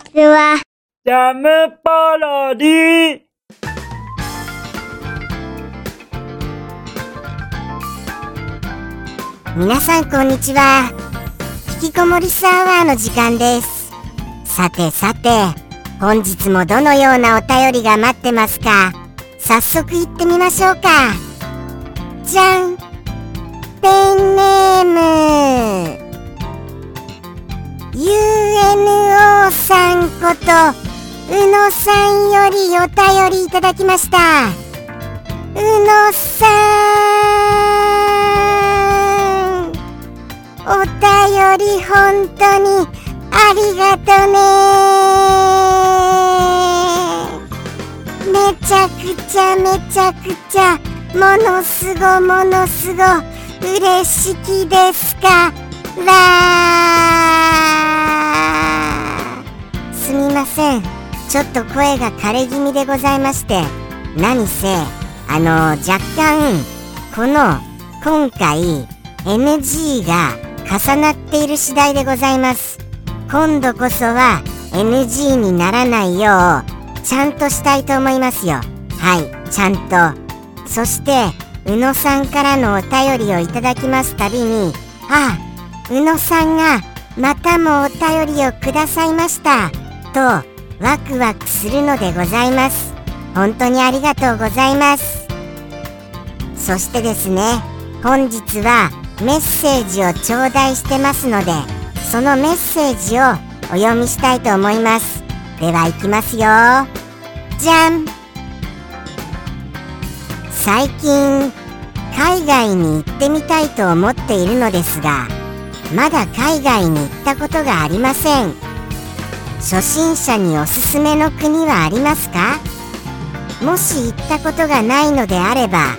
ちは。ジャムパロディ皆さんこんにちは。引きこもりスアワーの時間です。さてさて本日もどのようなお便りが待ってますか？早速行ってみましょうか。じゃん。ペンネーム UNO さんこと宇野さんよりお便りいただきました。宇野さんお便り本当にありがとね。めちゃくちゃめちゃくちゃものすごものすご嬉しきですから。すみません。ちょっと声が枯れ気味でございまして。何せあの若干この今回 NG が重なっている次第でございます。今度こそは NG にならないようちゃんとしたいと思いますよ。はいちゃんと。そして宇野さんからのお便りをいただきますたびにあ宇野さんがまたもお便りをくださいました。とワクワクするのでございます。本当にありがとうございます。そしてですね本日はメッセージを頂戴してますのでそのメッセージをお読みしたいと思います。では行きますよ。じゃん。最近海外に行ってみたいと思っているのですがまだ海外に行ったことがありません。初心者におすすめの国はありますか？もし行ったことがないのであれば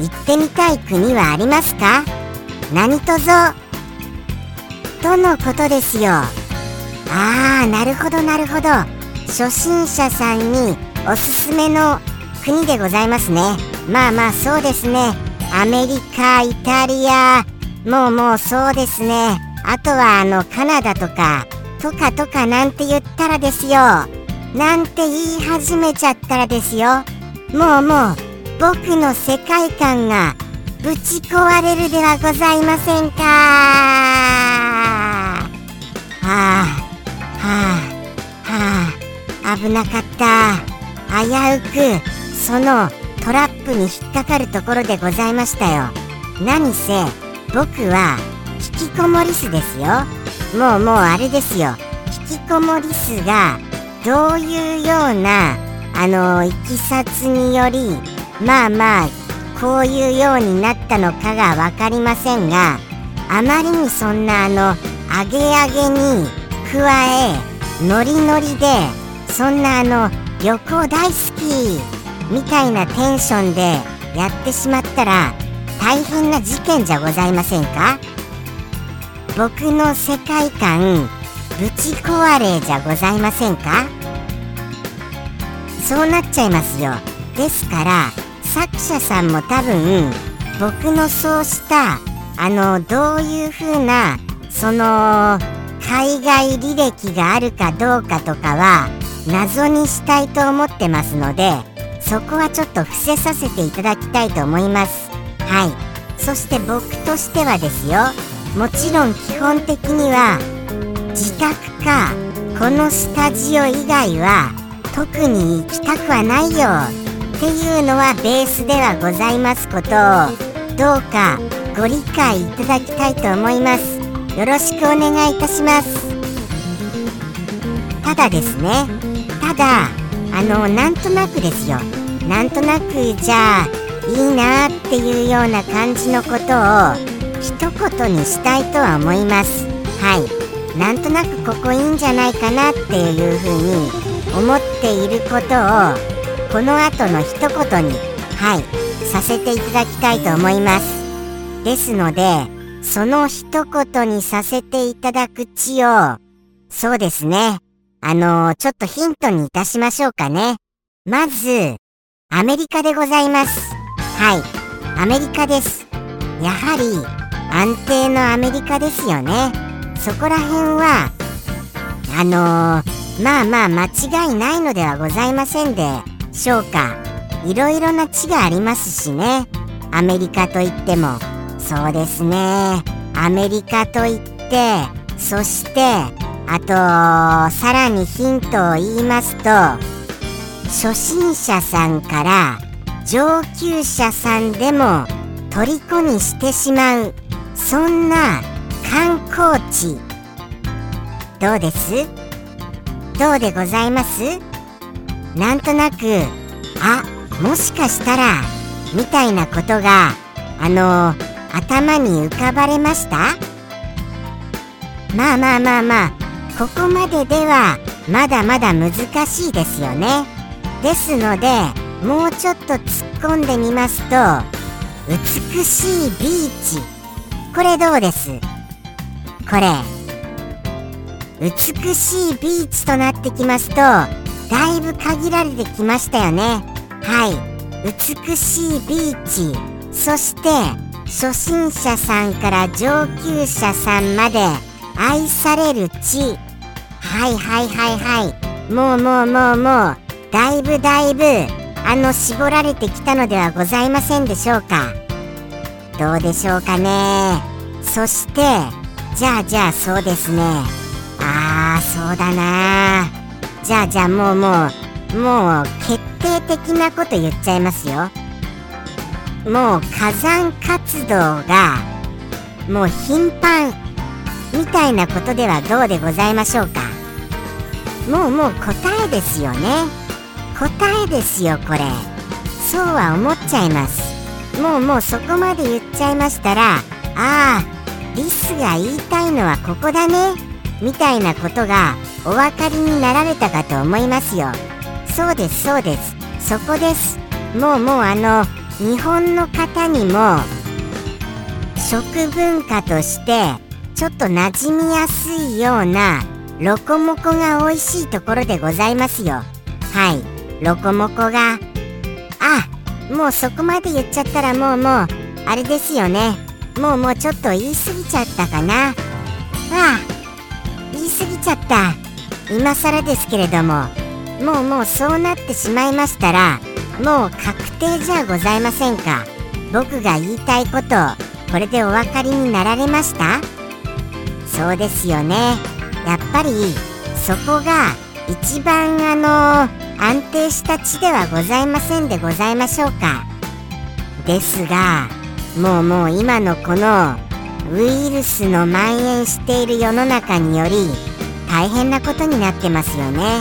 行ってみたい国はありますか？何とぞ。とのことですよ。ああなるほどなるほど。初心者さんにおすすめの国でございますね。まあまあそうですね。アメリカイタリアもうもうそうですね。あとはあのカナダとか。とかとかなんて言ったらですよ。なんて言い始めちゃったらですよ。もうもう僕の世界観がぶち壊れるではございませんか。はあはあはあ危なかった。危うくそのトラップに引っかかるところでございましたよ。何せ僕は引きこもりすですよ。もうもうあれですよ。引きこもりすがどういうようなあのいきさつによりまあまあこういうようになったのかが分かりませんがあまりにそんなあのアゲアゲに加えノリノリでそんなあの旅行大好きみたいなテンションでやってしまったら大変な事件じゃございませんか？僕の世界観ぶち壊れじゃございませんか？そうなっちゃいますよ。ですから作者さんも多分僕のそうしたあのどういう風なその海外履歴があるかどうかとかは謎にしたいと思ってますのでそこはちょっと伏せさせていただきたいと思います。はい。そして僕としてはですよ。もちろん基本的には自宅かこのスタジオ以外は特に行きたくはないよっていうのはベースではございますことをどうかご理解いただきたいと思います。よろしくお願いいたします。ただですねただあのなんとなくですよ。なんとなくじゃあいいなっていうような感じのことを一言にしたいとは思います。はい。なんとなくここいいんじゃないかなっていうふうに思っていることをこの後の一言にはいさせていただきたいと思います。ですのでその一言にさせていただく地をそうですね。あのー、ちょっとヒントにいたしましょうかね。まずアメリカでございます。はい。アメリカです。やはり安定のアメリカですよね。そこら辺はあのー、まあまあ間違いないのではございませんでしょうか。いろいろな地がありますしね。アメリカといっても。そうですね。アメリカといってそしてあとさらにヒントを言いますと初心者さんから上級者さんでも虜にしてしまうそんな観光地どうです？どうでございます？なんとなくあもしかしたらみたいなことがあの頭に浮かばれました？まあまあまあまあここまでではまだまだ難しいですよね。ですのでもうちょっと突っ込んでみますと美しいビーチ。これどうです？これ美しいビーチとなってきますとだいぶ限られてきましたよね。はい。美しいビーチ。そして初心者さんから上級者さんまで愛される地。はいはいはいはい。もうもうもうもう。だいぶだいぶあの絞られてきたのではございませんでしょうか。どうでしょうかね。そしてじゃあじゃあそうですね。ああそうだな。じゃあじゃあもうもうもう決定的なこと言っちゃいますよ。もう火山活動がもう頻繁みたいなことではどうでございましょうか。もうもう答えですよね。答えですよこれ。そうは思っちゃいます。もうもうそこまで言っちゃいましたらああリスが言いたいのはここだねみたいなことがお分かりになられたかと思いますよ。そうですそうです。そこです。もうもうあの日本の方にも食文化としてちょっと馴染みやすいようなロコモコが美味しいところでございますよ。はい。ロコモコがあもうそこまで言っちゃったらもうもうあれですよね。もうもうちょっと言い過ぎちゃったかな。ああ言い過ぎちゃった。今更ですけれども。もうもうそうなってしまいましたらもう確定じゃございませんか。僕が言いたいことこれでお分かりになられました？そうですよね。やっぱりそこが一番あの安定した地ではございませんでございましょうか。ですがもうもう今のこのウイルスの蔓延している世の中により大変なことになってますよね。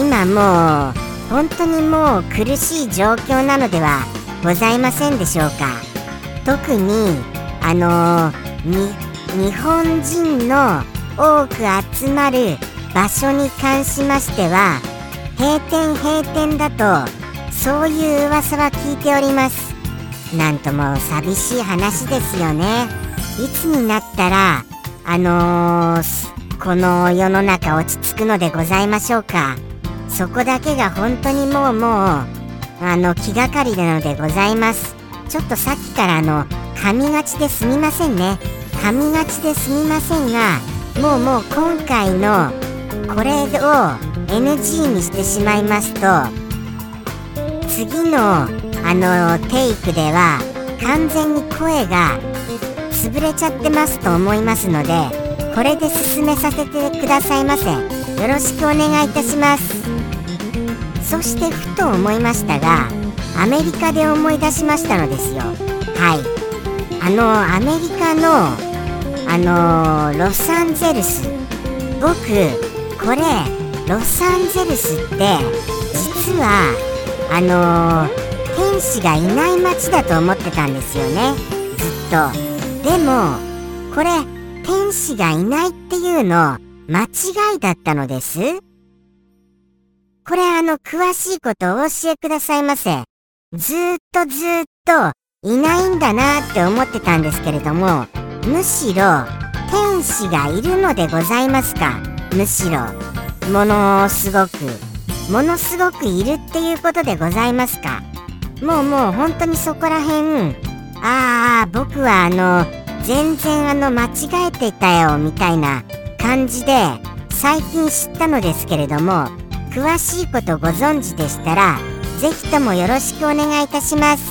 今もう本当にもう苦しい状況なのではございませんでしょうか。特にあの日本人の多く集まる場所に関しましては閉店閉店だとそういう噂は聞いております。なんとも寂しい話ですよね。いつになったらあのー、この世の中落ち着くのでございましょうか。そこだけが本当にもうもうあの気がかりなのでございます。ちょっとさっきからあの噛みがちですみませんね。噛みがちですみませんがもうもう今回のこれを NG にしてしまいますと次のあのテイクでは完全に声が潰れちゃってますと思いますのでこれで進めさせてくださいませよろしくお願いいたします。そしてふと思いましたがアメリカで思い出しましたのですよ。はい。あのアメリカのあのロサンゼルス。僕これロサンゼルスって実はあの天使がいない街だと思ってたんですよね。ずっと。でもこれ天使がいないっていうの間違いだったのです。これあの詳しいことをお教えくださいませ。ずっとずっといないんだなって思ってたんですけれどもむしろ天使がいるのでございますか？むしろものすごくものすごくいるっていうことでございますか？もうもう本当にそこら辺ああ僕はあの全然あの間違えてたよみたいな感じで最近知ったのですけれども詳しいことご存知でしたらぜひともよろしくお願いいたします。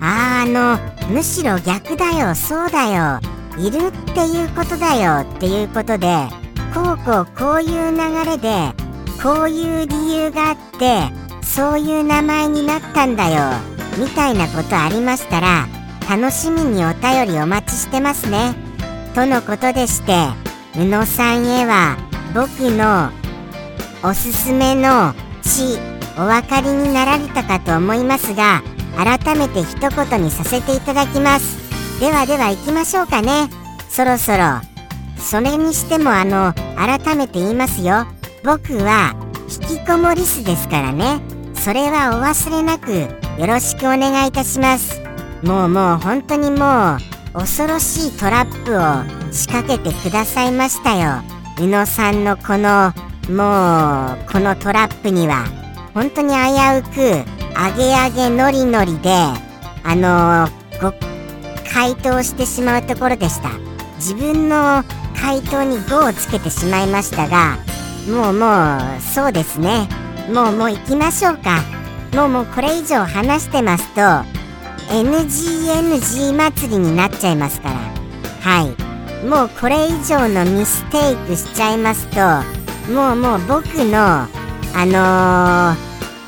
あーあのむしろ逆だよそうだよ。いるっていうことだよっていうことでこうこうこういう流れでこういう理由があってそういう名前になったんだよみたいなことありましたら楽しみにお便りお待ちしてますね。とのことでして宇野さんへは僕のおすすめの詩お分かりになられたかと思いますが改めて一言にさせていただきます。ではでは行きましょうかね。そろそろ。それにしてもあの改めて言いますよ。僕は引きこもりすですからね。それはお忘れなくよろしくお願いいたします。もうもう本当にもう恐ろしいトラップを仕掛けてくださいましたよ。宇野さんのこのもうこのトラップには。本当に危うく上げ上げノリノリであのごっ回答してしまうところでした。自分の回答に5をつけてしまいましたがもうもうそうですね。もうもう行きましょうか。もうもうこれ以上話してますと NGNG 祭りになっちゃいますから。はい。もうこれ以上のミステイクしちゃいますともうもう僕のあの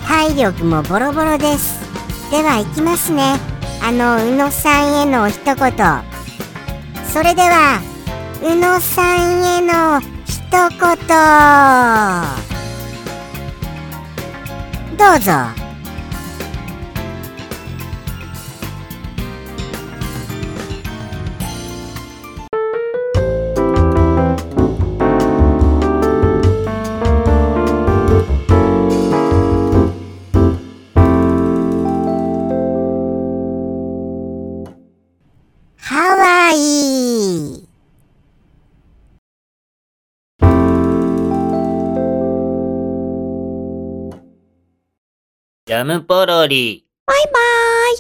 ー、体力もボロボロです。では行きますね。あの宇野さんへの一言。それでは宇野さんへの一言。どうぞ。ジャムポロリ。バイバーイ。